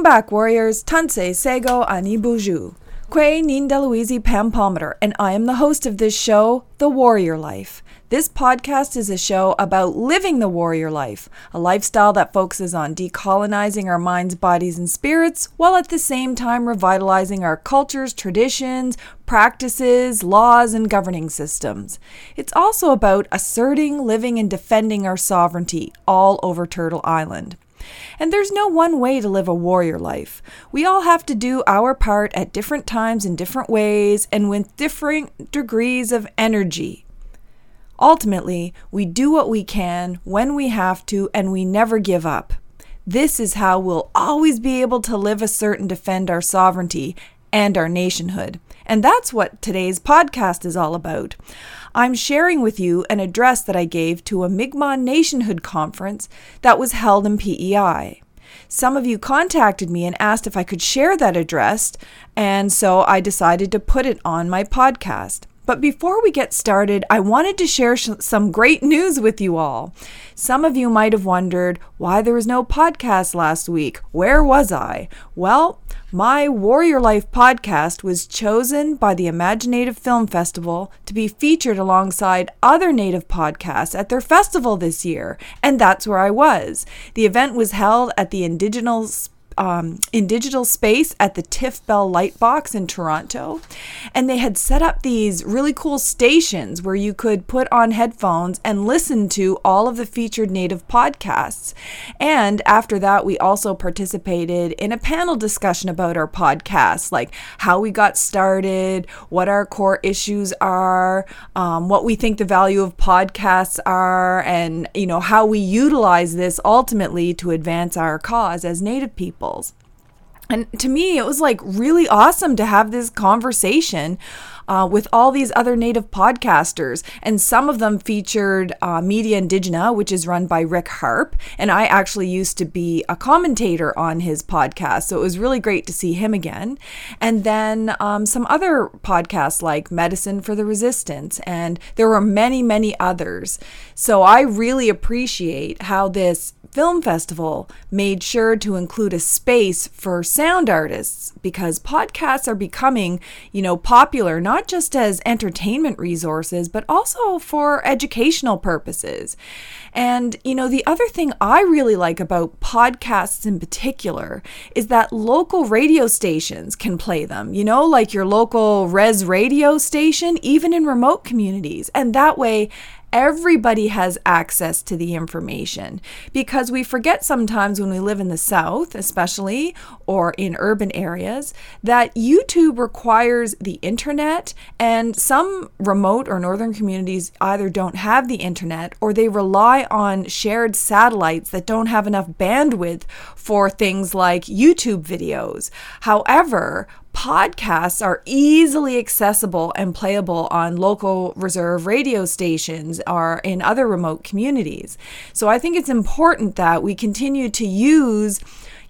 Welcome back, warriors. Tansei Sego Ani Buju. Kwe Nindaluizi Pam Palmater, and I am the host of this show, The Warrior Life. This podcast is a show about living the warrior life, a lifestyle that focuses on decolonizing our minds, bodies, and spirits, while at the same time revitalizing our cultures, traditions, practices, laws, and governing systems. It's also about asserting, living, and defending our sovereignty all over Turtle Island. And there's no one way to live a warrior life. We all have to do our part at different times in different ways and with different degrees of energy. Ultimately, we do what we can when we have to and we never give up. This is how we'll always be able to live, assert, and defend our sovereignty and our nationhood. And that's what today's podcast is all about. I'm sharing with you an address that I gave to a Mi'kmaq Nationhood conference that was held in PEI. Some of you contacted me and asked if I could share that address, and so I decided to put it on my podcast. But before we get started, I wanted to share sh- some great news with you all. Some of you might have wondered why there was no podcast last week. Where was I? Well, my Warrior Life podcast was chosen by the imagineNATIVE Film Festival to be featured alongside other Native podcasts at their festival this year, and that's where I was. The event was held at the Indigenous um, in digital space at the Tiff Bell Lightbox in Toronto. And they had set up these really cool stations where you could put on headphones and listen to all of the featured native podcasts. And after that, we also participated in a panel discussion about our podcast, like how we got started, what our core issues are, um, what we think the value of podcasts are, and you know how we utilize this ultimately to advance our cause as Native people And to me, it was like really awesome to have this conversation uh, with all these other native podcasters. And some of them featured uh, Media Indigena, which is run by Rick Harp. And I actually used to be a commentator on his podcast. So it was really great to see him again. And then um, some other podcasts like Medicine for the Resistance. And there were many, many others. So I really appreciate how this Film Festival made sure to include a space for sound artists because podcasts are becoming, you know, popular not just as entertainment resources, but also for educational purposes. And, you know, the other thing I really like about podcasts in particular is that local radio stations can play them, you know, like your local res radio station, even in remote communities. And that way, everybody has access to the information because we forget sometimes when we live in the South, especially, or in urban areas, that YouTube requires the internet, and some remote or northern communities either don't have the internet or they rely on shared satellites that don't have enough bandwidth for things like YouTube videos. However, podcasts are easily accessible and playable on local reserve radio stations or in other remote communities. So I think it's important that we continue to use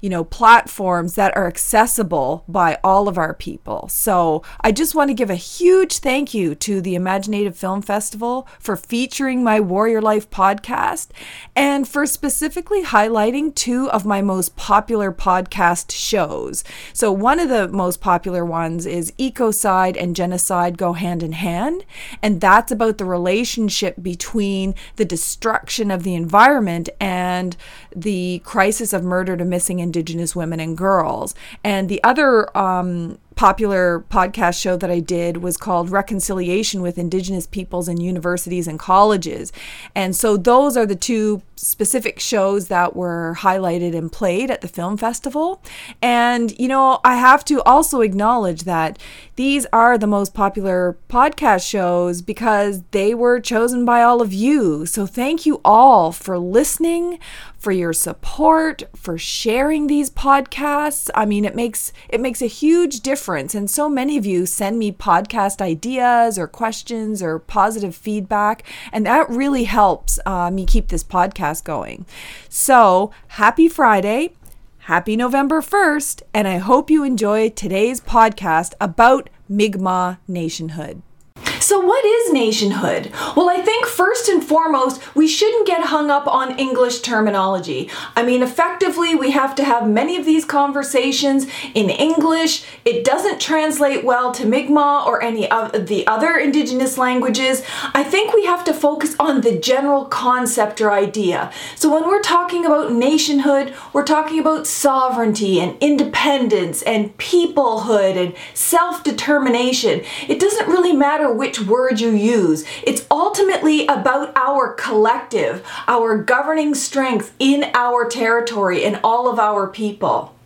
you know, platforms that are accessible by all of our people. So I just want to give a huge thank you to the imagineNATIVE Film Festival for featuring my Warrior Life podcast and for specifically highlighting two of my most popular podcast shows. So one of the most popular ones is Ecocide and Genocide Go Hand in Hand, and that's about the relationship between the destruction of the environment and the crisis of murder to missing Indigenous women and girls. And the other um, popular podcast show that I did was called Reconciliation with Indigenous Peoples in Universities and Colleges. And so those are the two specific shows that were highlighted and played at the film festival. And, you know, I have to also acknowledge that these are the most popular podcast shows because they were chosen by all of you. So thank you all for listening, for your support, for sharing these podcasts. I mean, it makes it makes a huge difference difference. And so many of you send me podcast ideas or questions or positive feedback, and that really helps uh, me keep this podcast going. So, happy Friday. Happy November 1st, and I hope you enjoy today's podcast about Mi'kmaq nationhood. So, what is nationhood? Well, I think first and foremost, we shouldn't get hung up on English terminology. I mean, effectively, we have to have many of these conversations in English. It doesn't translate well to Mi'kmaq or any of the other indigenous languages. I think we have to focus on the general concept or idea. So, when we're talking about nationhood, we're talking about sovereignty and independence and peoplehood and self determination. It doesn't really matter which word you use. It's ultimately about our collective, our governing strength in our territory and all of our people.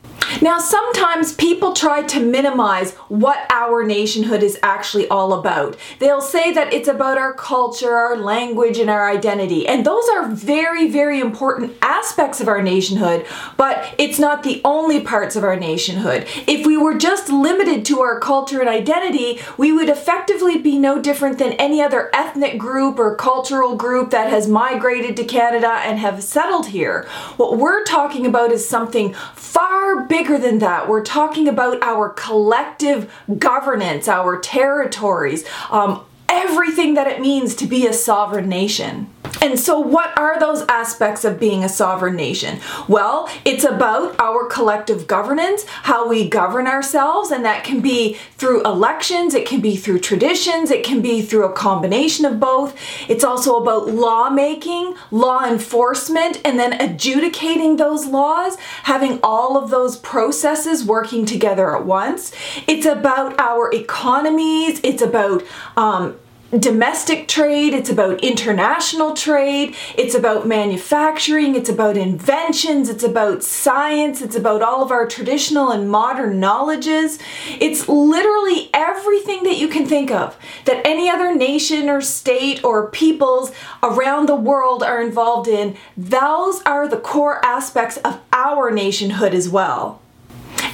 Now, sometimes people try to minimize what our nationhood is actually all about. They'll say that it's about our culture, our language, and our identity. And those are very, very important aspects of our nationhood, but it's not the only parts of our nationhood. If we were just limited to our culture and identity, we would effectively be no different than any other ethnic group or cultural group that has migrated to Canada and have settled here. What we're talking about is something far bigger bigger than that. We're talking about our collective governance, our territories, um, everything that it means to be a sovereign nation. And so, what are those aspects of being a sovereign nation? Well, it's about our collective governance, how we govern ourselves, and that can be through elections, it can be through traditions, it can be through a combination of both. It's also about lawmaking, law enforcement, and then adjudicating those laws, having all of those processes working together at once. It's about our economies, it's about um, domestic trade, it's about international trade, it's about manufacturing, it's about inventions, it's about science, it's about all of our traditional and modern knowledges. It's literally everything that you can think of that any other nation or state or peoples around the world are involved in. Those are the core aspects of our nationhood as well.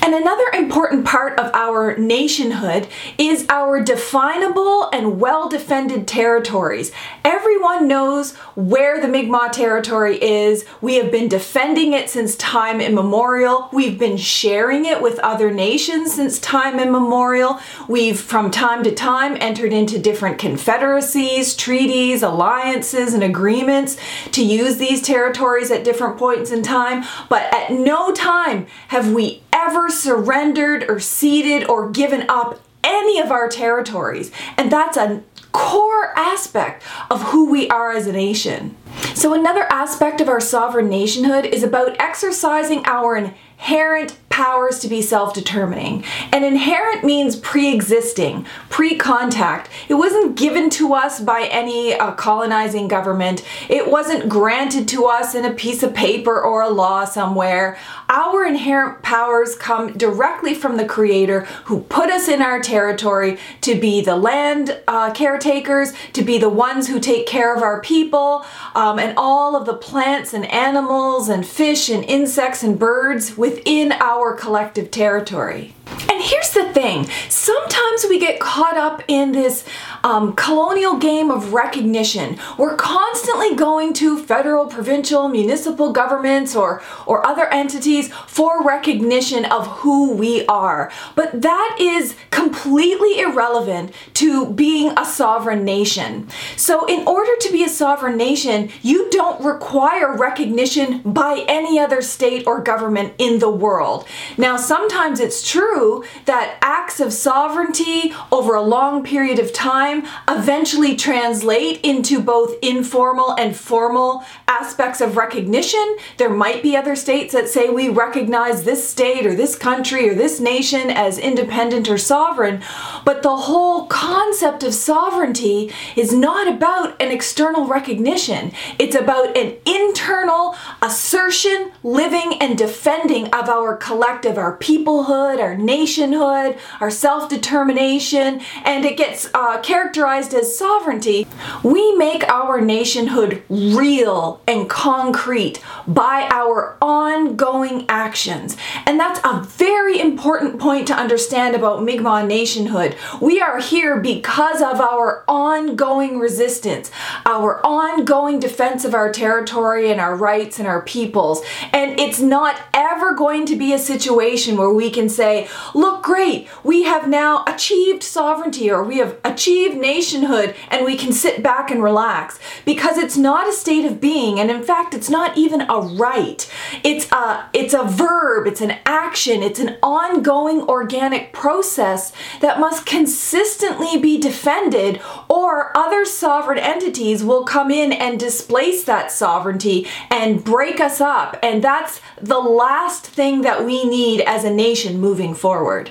And another important part of our nationhood is our definable and well defended territories. Everyone knows where the Mi'kmaq territory is. We have been defending it since time immemorial. We've been sharing it with other nations since time immemorial. We've, from time to time, entered into different confederacies, treaties, alliances, and agreements to use these territories at different points in time. But at no time have we ever surrendered or ceded or given up any of our territories. And that's a core aspect of who we are as a nation. So, another aspect of our sovereign nationhood is about exercising our inherent powers to be self determining. And inherent means pre existing, pre contact. It wasn't given to us by any uh, colonizing government, it wasn't granted to us in a piece of paper or a law somewhere. Our inherent powers come directly from the Creator who put us in our territory to be the land uh, caretakers, to be the ones who take care of our people, um, and all of the plants and animals and fish and insects and birds within our our collective territory. And here's the thing sometimes we get caught up in this um, colonial game of recognition. We're constantly going to federal, provincial, municipal governments or, or other entities for recognition of who we are. But that is completely irrelevant to being a sovereign nation. So, in order to be a sovereign nation, you don't require recognition by any other state or government in the world. Now, sometimes it's true that acts of sovereignty over a long period of time eventually translate into both informal and formal aspects of recognition. There might be other states that say we recognize this state or this country or this nation as independent or sovereign, but the whole concept of sovereignty is not about an external recognition. It's about an internal assertion, living, and defending of our collective, our peoplehood, our nationhood, our self determination, and it gets uh, characterized as sovereignty. We make our nationhood real and concrete by our ongoing actions. And that's a very important point to understand about Mi'kmaq nationhood. We are here because of our ongoing resistance, our ongoing defense of our territory and our rights and our peoples. And it's not ever ever going to be a situation where we can say, look, great, we have now achieved sovereignty or we have achieved nationhood and we can sit back and relax. Because it's not a state of being and in fact it's not even a right. It's a it's a verb, it's an action, it's an ongoing organic process that must consistently be defended or other sovereign entities will come in and displace that sovereignty and break us up. And that's the last thing that we need as a nation moving forward.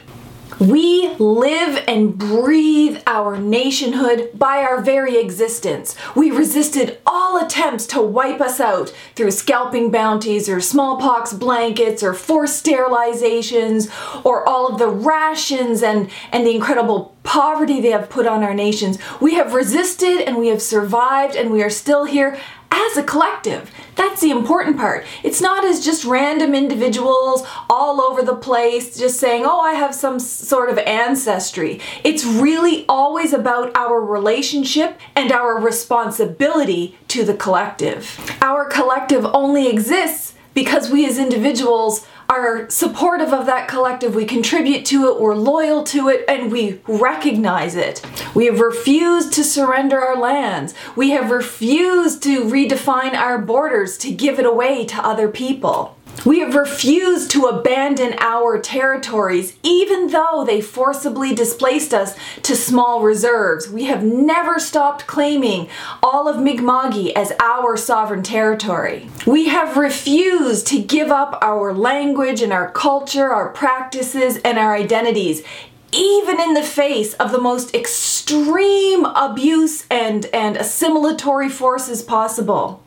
We live and breathe our nationhood by our very existence. We resisted all attempts to wipe us out through scalping bounties or smallpox blankets or forced sterilizations or all of the rations and, and the incredible poverty they have put on our nations. We have resisted and we have survived and we are still here as a collective. That's the important part. It's not as just random individuals all over the place just saying, oh, I have some sort of ancestry. It's really always about our relationship and our responsibility to the collective. Our collective only exists because we as individuals are supportive of that collective, we contribute to it, we're loyal to it, and we recognize it. We have refused to surrender our lands. We have refused to redefine our borders to give it away to other people. We have refused to abandon our territories, even though they forcibly displaced us to small reserves. We have never stopped claiming all of Mi'kma'ki as our sovereign territory. We have refused to give up our language and our culture, our practices, and our identities, even in the face of the most extreme abuse and, and assimilatory forces possible.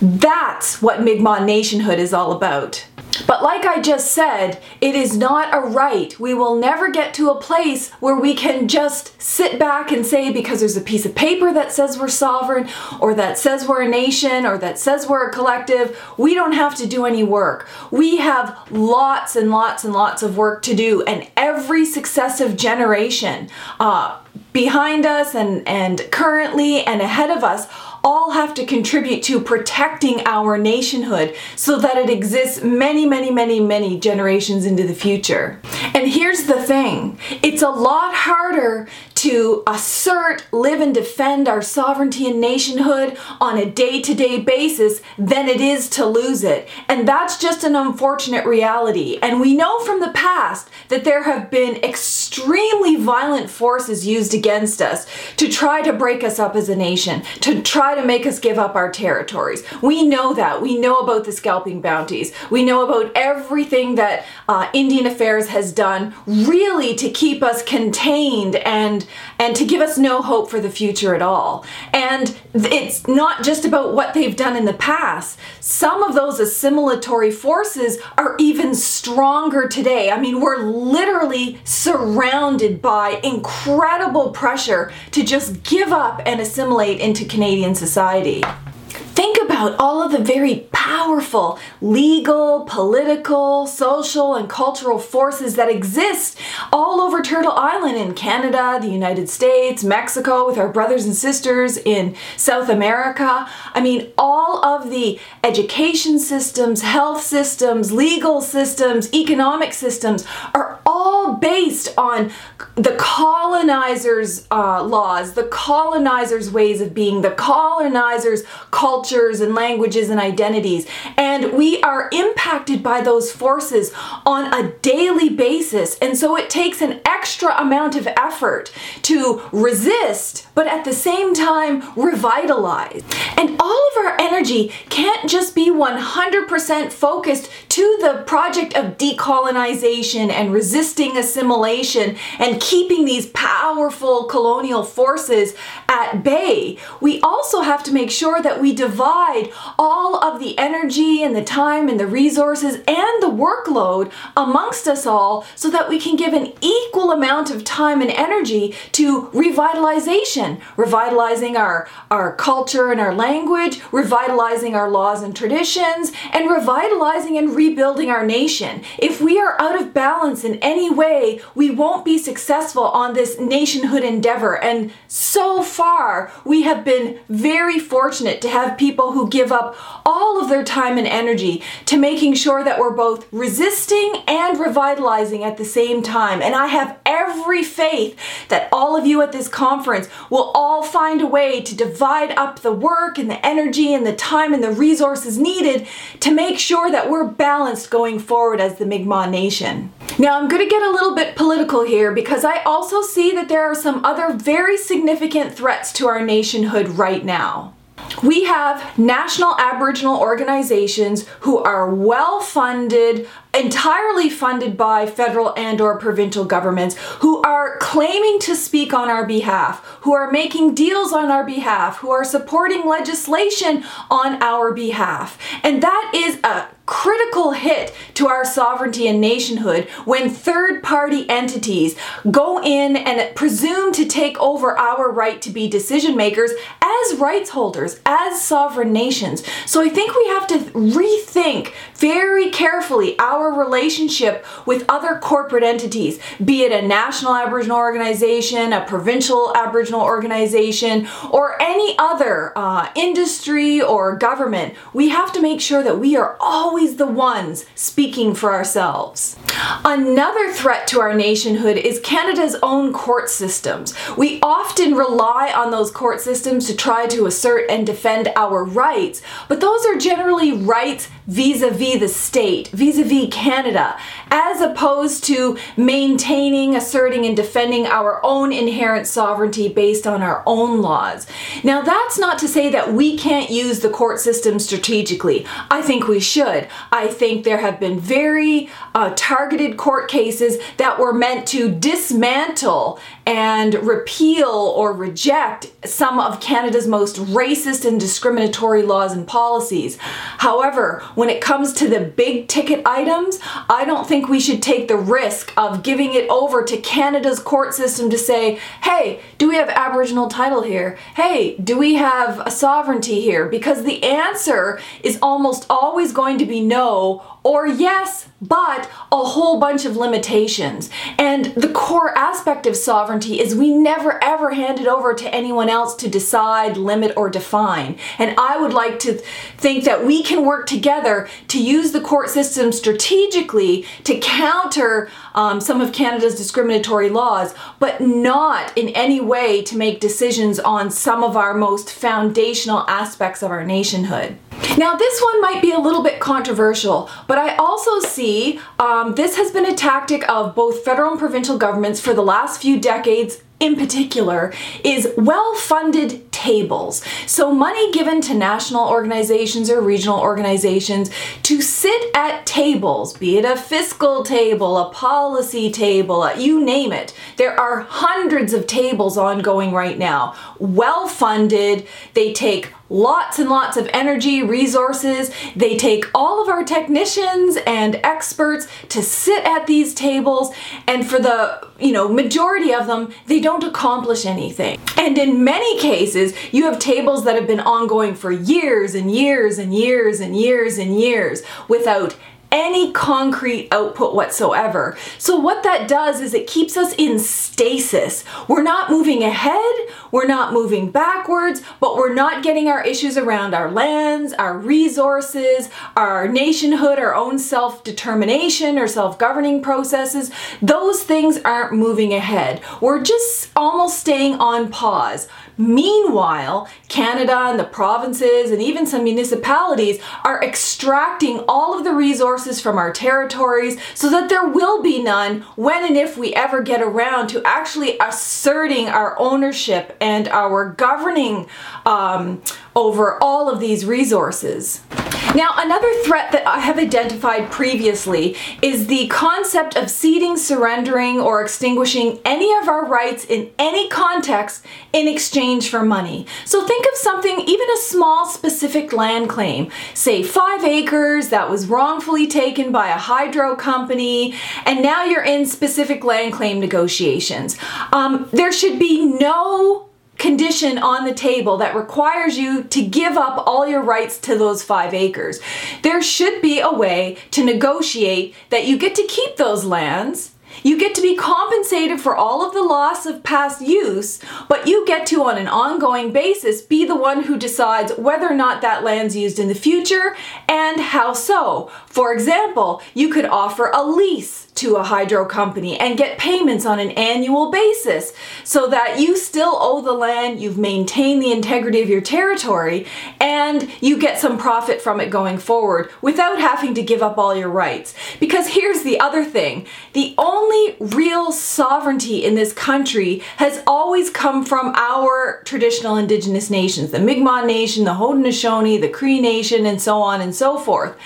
That's what Mi'kmaq nationhood is all about. But like I just said, it is not a right. We will never get to a place where we can just sit back and say, because there's a piece of paper that says we're sovereign, or that says we're a nation, or that says we're a collective, we don't have to do any work. We have lots and lots and lots of work to do, and every successive generation uh, behind us and, and currently and ahead of us all have to contribute to protecting our nationhood so that it exists many, many, many, many generations into the future. And here's the thing it's a lot harder to assert, live, and defend our sovereignty and nationhood on a day to day basis than it is to lose it. And that's just an unfortunate reality. And we know from the past that there have been extremely violent forces used against us to try to break us up as a nation, to try to make us give up our territories. We know that. We know about the scalping bounties. We know about everything that uh, Indian Affairs has done really to keep us contained and and to give us no hope for the future at all. And it's not just about what they've done in the past. Some of those assimilatory forces are even stronger today. I mean, we're literally surrounded by incredible pressure to just give up and assimilate into Canadian society. Think about all of the very powerful legal, political, social, and cultural forces that exist all over Turtle Island in Canada, the United States, Mexico, with our brothers and sisters in South America. I mean, all of the education systems, health systems, legal systems, economic systems are all based on the colonizers' uh, laws, the colonizers' ways of being, the colonizers' cultures and languages and identities. And we are impacted by those forces on a daily basis. And so it takes an extra amount of effort to resist, but at the same time, revitalize. And all of our energy can't just be 100% focused to the project of decolonization and resisting assimilation and keeping these powerful colonial forces at bay. We also have to make sure that we divide all of the energy and the time and the resources and the workload amongst us all so that we can give an equal amount of time and energy to revitalization, revitalizing our, our culture and our language, revitalizing our laws and traditions, and revitalizing and rebuilding our nation. If we are out of balance in any way, we won't be successful on this nationhood endeavor. And so far, we have been very fortunate to have people who give up all of their time and energy to making sure that we're both resisting and revitalizing at the same time. And I have every faith that all of you at this conference will all find a way to divide up the work and the energy and the time and the resources needed to make sure that we're balanced going forward as the Mi'kmaq Nation. Now, I'm going to get a little bit political here because I also see that there are some other very significant threats to our nationhood right now. We have national Aboriginal organizations who are well funded, entirely funded by federal and or provincial governments who are claiming to speak on our behalf, who are making deals on our behalf, who are supporting legislation on our behalf. And that is a critical hit to our sovereignty and nationhood when third party entities go in and presume to take over our right to be decision makers as rights holders, as sovereign nations. So I think we have to rethink very carefully our relationship with other corporate entities, be it a national Aboriginal organization, a provincial Aboriginal organization, or any other uh, industry or government. We have to make sure that we are always the ones speaking for ourselves. Another threat to our nationhood is Canada's own court systems. We often rely on those court systems to try to assert and defend our rights, but those are generally rights vis a vis the state, vis a vis Canada, as opposed to maintaining, asserting, and defending our own inherent sovereignty based on our own laws. Now, that's not to say that we can't use the court system strategically. I think we should. I think there have been very uh, targeted court cases that were meant to dismantle and repeal or reject some of Canada's most racist and discriminatory laws and policies. However, when it comes to the big ticket items, I don't think we should take the risk of giving it over to Canada's court system to say, hey, do we have Aboriginal title here? Hey, do we have a sovereignty here? Because the answer is almost always going to be no or yes, but a whole bunch of limitations. And the core aspect of sovereignty is we never ever hand it over to anyone else to decide, limit, or define. And I would like to think that we can work together to use the court system strategically to counter um, some of Canada's discriminatory laws, but not in any way to make decisions on some of our most foundational aspects of our nationhood. Now, this one might be a little bit controversial, but I also see um, this has been a tactic of both federal and provincial governments for the last few decades in particular is well funded tables. So, money given to national organizations or regional organizations to sit at tables, be it a fiscal table, a policy table, you name it. There are hundreds of tables ongoing right now, well funded. They take lots and lots of energy, resources. They take all of our technicians and experts to sit at these tables, and for the you know majority of them, they don't accomplish anything. And in many cases, you have tables that have been ongoing for years and years and years and years and years without any concrete output whatsoever. So, what that does is it keeps us in stasis. We're not moving ahead, we're not moving backwards, but we're not getting our issues around our lands, our resources, our nationhood, our own self determination or self governing processes. Those things aren't moving ahead. We're just almost staying on pause. Meanwhile, Canada and the provinces and even some municipalities are extracting all of the resources from our territories so that there will be none when and if we ever get around to actually asserting our ownership and our governing um, over all of these resources. Now, another threat that I have identified previously is the concept of ceding, surrendering, or extinguishing any of our rights in any context in exchange for money. So think of something, even a small specific land claim, say five acres that was wrongfully taken by a hydro company, and now you're in specific land claim negotiations. Um, there should be no condition on the table that requires you to give up all your rights to those five acres. There should be a way to negotiate that you get to keep those lands You get to be compensated for all of the loss of past use, but you get to, on an ongoing basis, be the one who decides whether or not that land's used in the future and how so. For example, you could offer a lease to a hydro company and get payments on an annual basis so that you still owe the land, you've maintained the integrity of your territory, and you get some profit from it going forward without having to give up all your rights. Because here's the other thing the only real sovereignty in this country has always come from our traditional indigenous nations the Mi'kmaq Nation, the Haudenosaunee, the Cree Nation, and so on and so forth.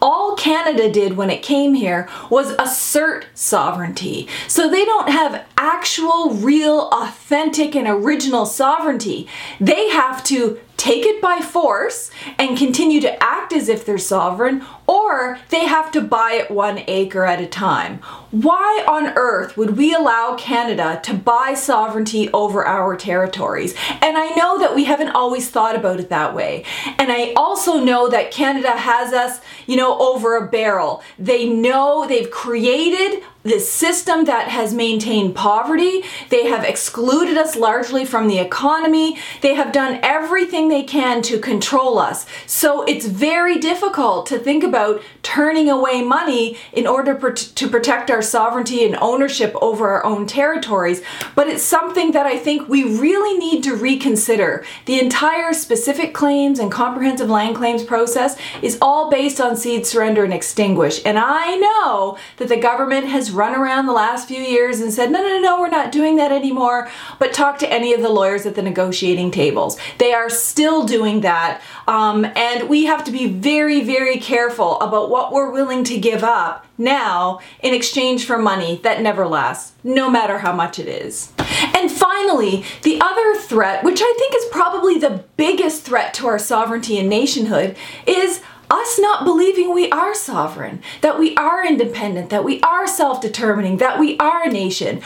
All Canada did when it came here was assert sovereignty. So they don't have actual, real, authentic, and original sovereignty. They have to take it by force and continue to act as if they're sovereign, or they have to buy it one acre at a time. Why on earth would we allow Canada to buy sovereignty over our territories? And I know that we haven't always thought about it that way. And I also know that Canada has us, you know, over a barrel. They know they've created this system that has maintained poverty. They have excluded us largely from the economy. They have done everything they can to control us. So it's very difficult to think about turning away money in order to protect our sovereignty and ownership over our own territories. But it's something that I think we really need to reconsider. The entire specific claims and comprehensive land claims process is all based on cede, surrender, and extinguish. And I know that the government has run around the last few years and said, no, no, no, no, we're not doing that anymore. But talk to any of the lawyers at the negotiating tables. They are still doing that. Um, and we have to be very, very careful about what we're willing to give up now in exchange for money that never lasts, no matter how much it is. And finally, the other threat, which I think is probably the biggest threat to our sovereignty and nationhood, is us not believing we are sovereign, that we are independent, that we are self determining, that we are a nation.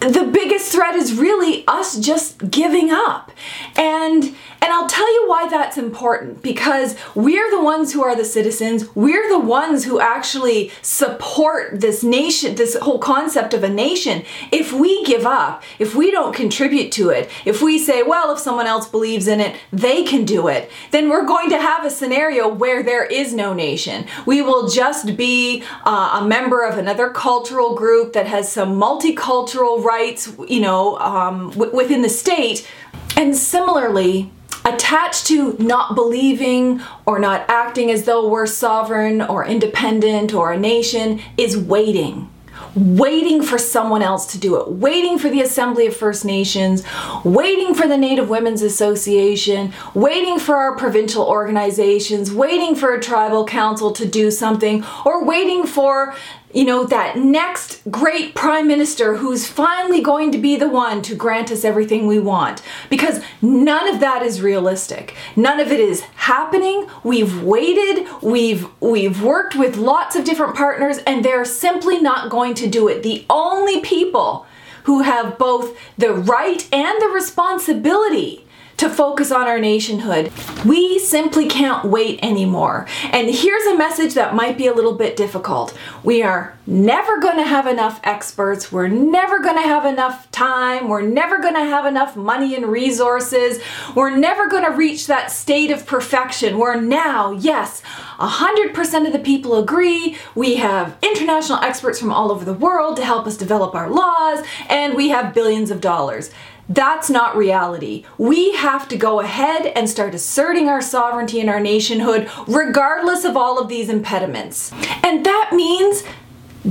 The biggest threat is really us just giving up. And and I'll tell you why that's important because we're the ones who are the citizens. We're the ones who actually support this nation, this whole concept of a nation. If we give up, if we don't contribute to it, if we say, well, if someone else believes in it, they can do it, then we're going to have a scenario where there is no nation. We will just be uh, a member of another cultural group that has some multicultural rights, you know, um, w- within the state. And similarly, attached to not believing or not acting as though we're sovereign or independent or a nation is waiting. Waiting for someone else to do it, waiting for the Assembly of First Nations, waiting for the Native Women's Association, waiting for our provincial organizations, waiting for a tribal council to do something, or waiting for you know, that next great prime minister who's finally going to be the one to grant us everything we want. Because none of that is realistic. None of it is happening. We've waited, we've we've worked with lots of different partners and they're simply not going to do it. The only people who have both the right and the responsibility to focus on our nationhood. We simply can't wait anymore. And here's a message that might be a little bit difficult. We are never going to have enough experts. We're never going to have enough time. We're never going to have enough money and resources. We're never going to reach that state of perfection where now, yes, 100% of the people agree. We have international experts from all over the world to help us develop our laws, and we have billions of dollars. That's not reality. We have to go ahead and start asserting our sovereignty and our nationhood regardless of all of these impediments. And that means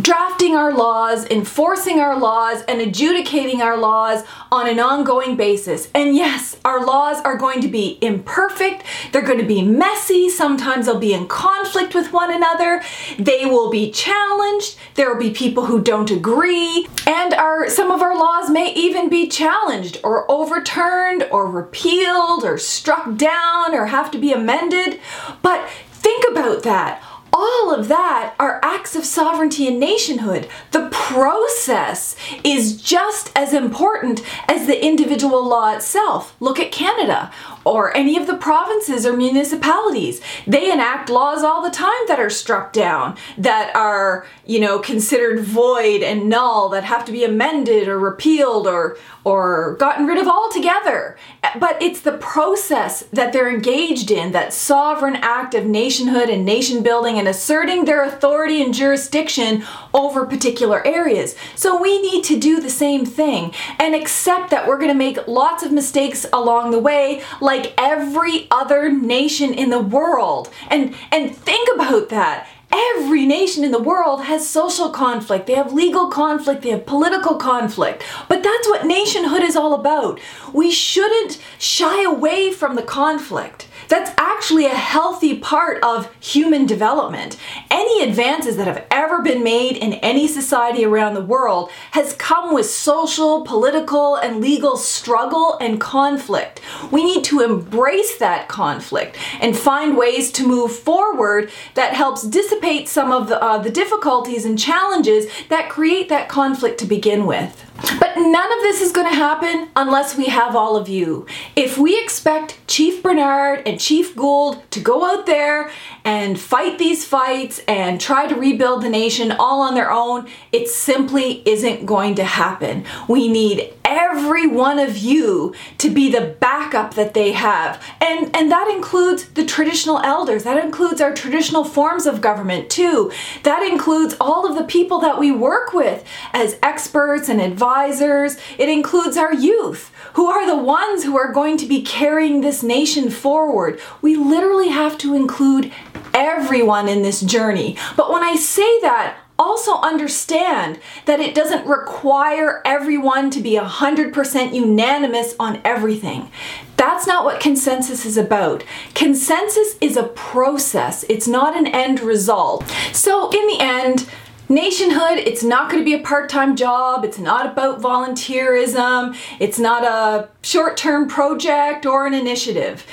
drafting our laws, enforcing our laws, and adjudicating our laws on an ongoing basis. And yes, our laws are going to be imperfect, they're going to be messy, sometimes they'll be in conflict with one another, they will be challenged, there will be people who don't agree, and our some of our laws may even be challenged or overturned or repealed or struck down or have to be amended. But think about that. All of that are acts of sovereignty and nationhood. The process is just as important as the individual law itself. Look at Canada. Or any of the provinces or municipalities. They enact laws all the time that are struck down, that are, you know, considered void and null, that have to be amended or repealed or or gotten rid of altogether. But it's the process that they're engaged in, that sovereign act of nationhood and nation building and asserting their authority and jurisdiction over particular areas. So we need to do the same thing and accept that we're going to make lots of mistakes along the way like every other nation in the world. And and think about that every nation in the world has social conflict, they have legal conflict, they have political conflict. But that's what nationhood is all about. We shouldn't shy away from the conflict. That's actually a healthy part of human development. Any advances that have ever been made in any society around the world has come with social, political, and legal struggle and conflict. We need to embrace that conflict and find ways to move forward that helps dissipate some of the, uh, the difficulties and challenges that create that conflict to begin with. But none of this is going to happen unless we have all of you. If we expect Chief Bernard and Chief Gould to go out there and fight these fights and try to rebuild the nation all on their own, it simply isn't going to happen. We need every one of you to be the backup that they have. And and that includes the traditional elders. That includes our traditional forms of government too. That includes all of the people that we work with as experts and advisors. It includes our youth who are the ones who are going to be carrying this nation forward. We literally have to include everyone in this journey. But when I say that, also understand that it doesn't require everyone to be 100% unanimous on everything. That's not what consensus is about. Consensus is a process, it's not an end result. So, in the end, Nationhood, it's not going to be a part time job. It's not about volunteerism. It's not a short term project or an initiative.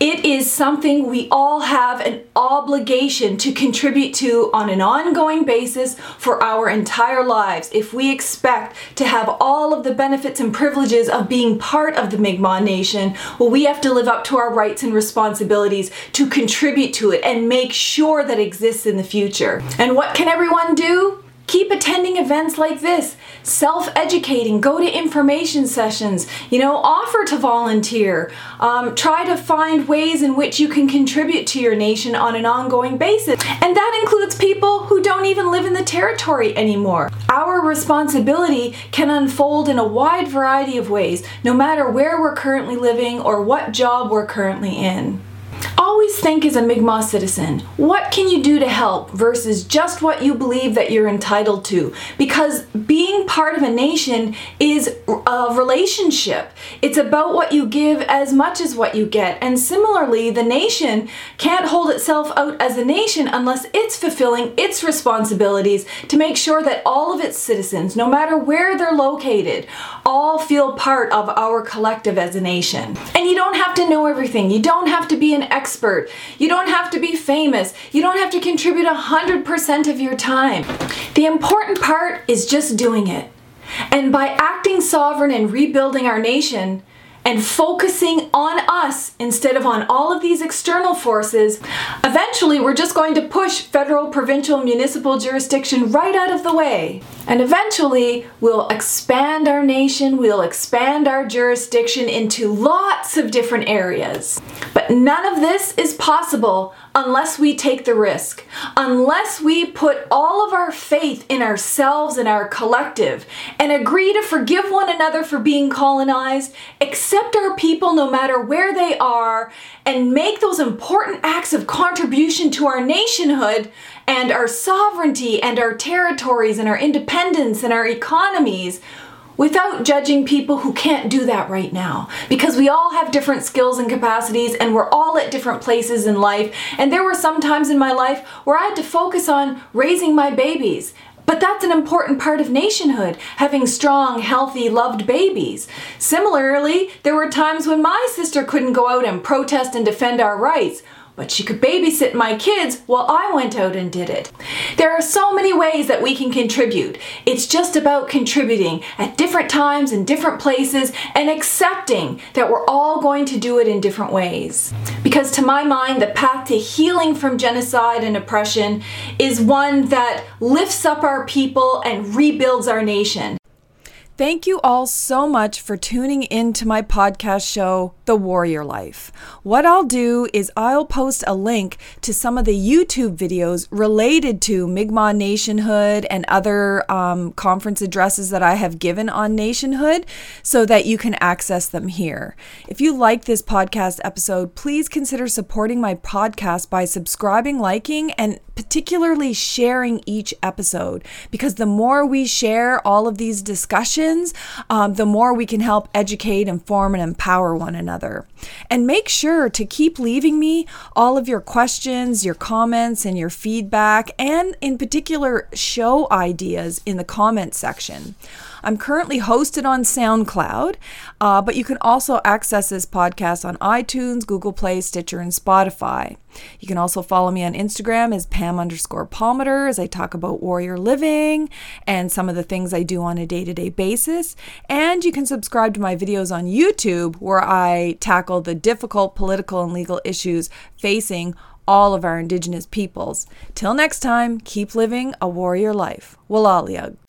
It is something we all have an obligation to contribute to on an ongoing basis for our entire lives if we expect to have all of the benefits and privileges of being part of the Mi'kmaq Nation. Well, we have to live up to our rights and responsibilities to contribute to it and make sure that it exists in the future. And what can everyone do? Keep attending events like this, self educating, go to information sessions, you know, offer to volunteer, um, try to find ways in which you can contribute to your nation on an ongoing basis. And that includes people who don't even live in the territory anymore. Our responsibility can unfold in a wide variety of ways, no matter where we're currently living or what job we're currently in. Always think as a Mi'kmaq citizen, what can you do to help versus just what you believe that you're entitled to? Because being part of a nation is a relationship. It's about what you give as much as what you get. And similarly, the nation can't hold itself out as a nation unless it's fulfilling its responsibilities to make sure that all of its citizens, no matter where they're located, all feel part of our collective as a nation. And you don't have to know everything. You don't have to be an expert. You don't have to be famous. You don't have to contribute 100% of your time. The important part is just doing it. And by acting sovereign and rebuilding our nation, and focusing on us instead of on all of these external forces, eventually we're just going to push federal, provincial, municipal jurisdiction right out of the way. And eventually we'll expand our nation, we'll expand our jurisdiction into lots of different areas. But none of this is possible unless we take the risk, unless we put all of our faith in ourselves and our collective and agree to forgive one another for being colonized, accept our people no matter where they are, and make those important acts of contribution to our nationhood and our sovereignty and our territories and our independence and our economies without judging people who can't do that right now. Because we all have different skills and capacities and we're all at different places in life. And there were some times in my life where I had to focus on raising my babies. But that's an important part of nationhood, having strong, healthy, loved babies. Similarly, there were times when my sister couldn't go out and protest and defend our rights. But she could babysit my kids while I went out and did it. There are so many ways that we can contribute. It's just about contributing at different times and different places and accepting that we're all going to do it in different ways. Because to my mind, the path to healing from genocide and oppression is one that lifts up our people and rebuilds our nation. Thank you all so much for tuning in to my podcast show, The Warrior Life. What I'll do is I'll post a link to some of the YouTube videos related to Mi'kmaq nationhood and other um, conference addresses that I have given on nationhood so that you can access them here. If you like this podcast episode, please consider supporting my podcast by subscribing, liking, and particularly sharing each episode because the more we share all of these discussions, um, the more we can help educate, inform, and empower one another. And make sure to keep leaving me all of your questions, your comments, and your feedback, and in particular, show ideas in the comment section. I'm currently hosted on SoundCloud, uh, but you can also access this podcast on iTunes, Google Play, Stitcher, and Spotify. You can also follow me on Instagram as Pam underscore Palmater as I talk about warrior living and some of the things I do on a day to day basis. And you can subscribe to my videos on YouTube where I tackle the difficult political and legal issues facing all of our Indigenous peoples. Till next time, keep living a warrior life. Walaliag.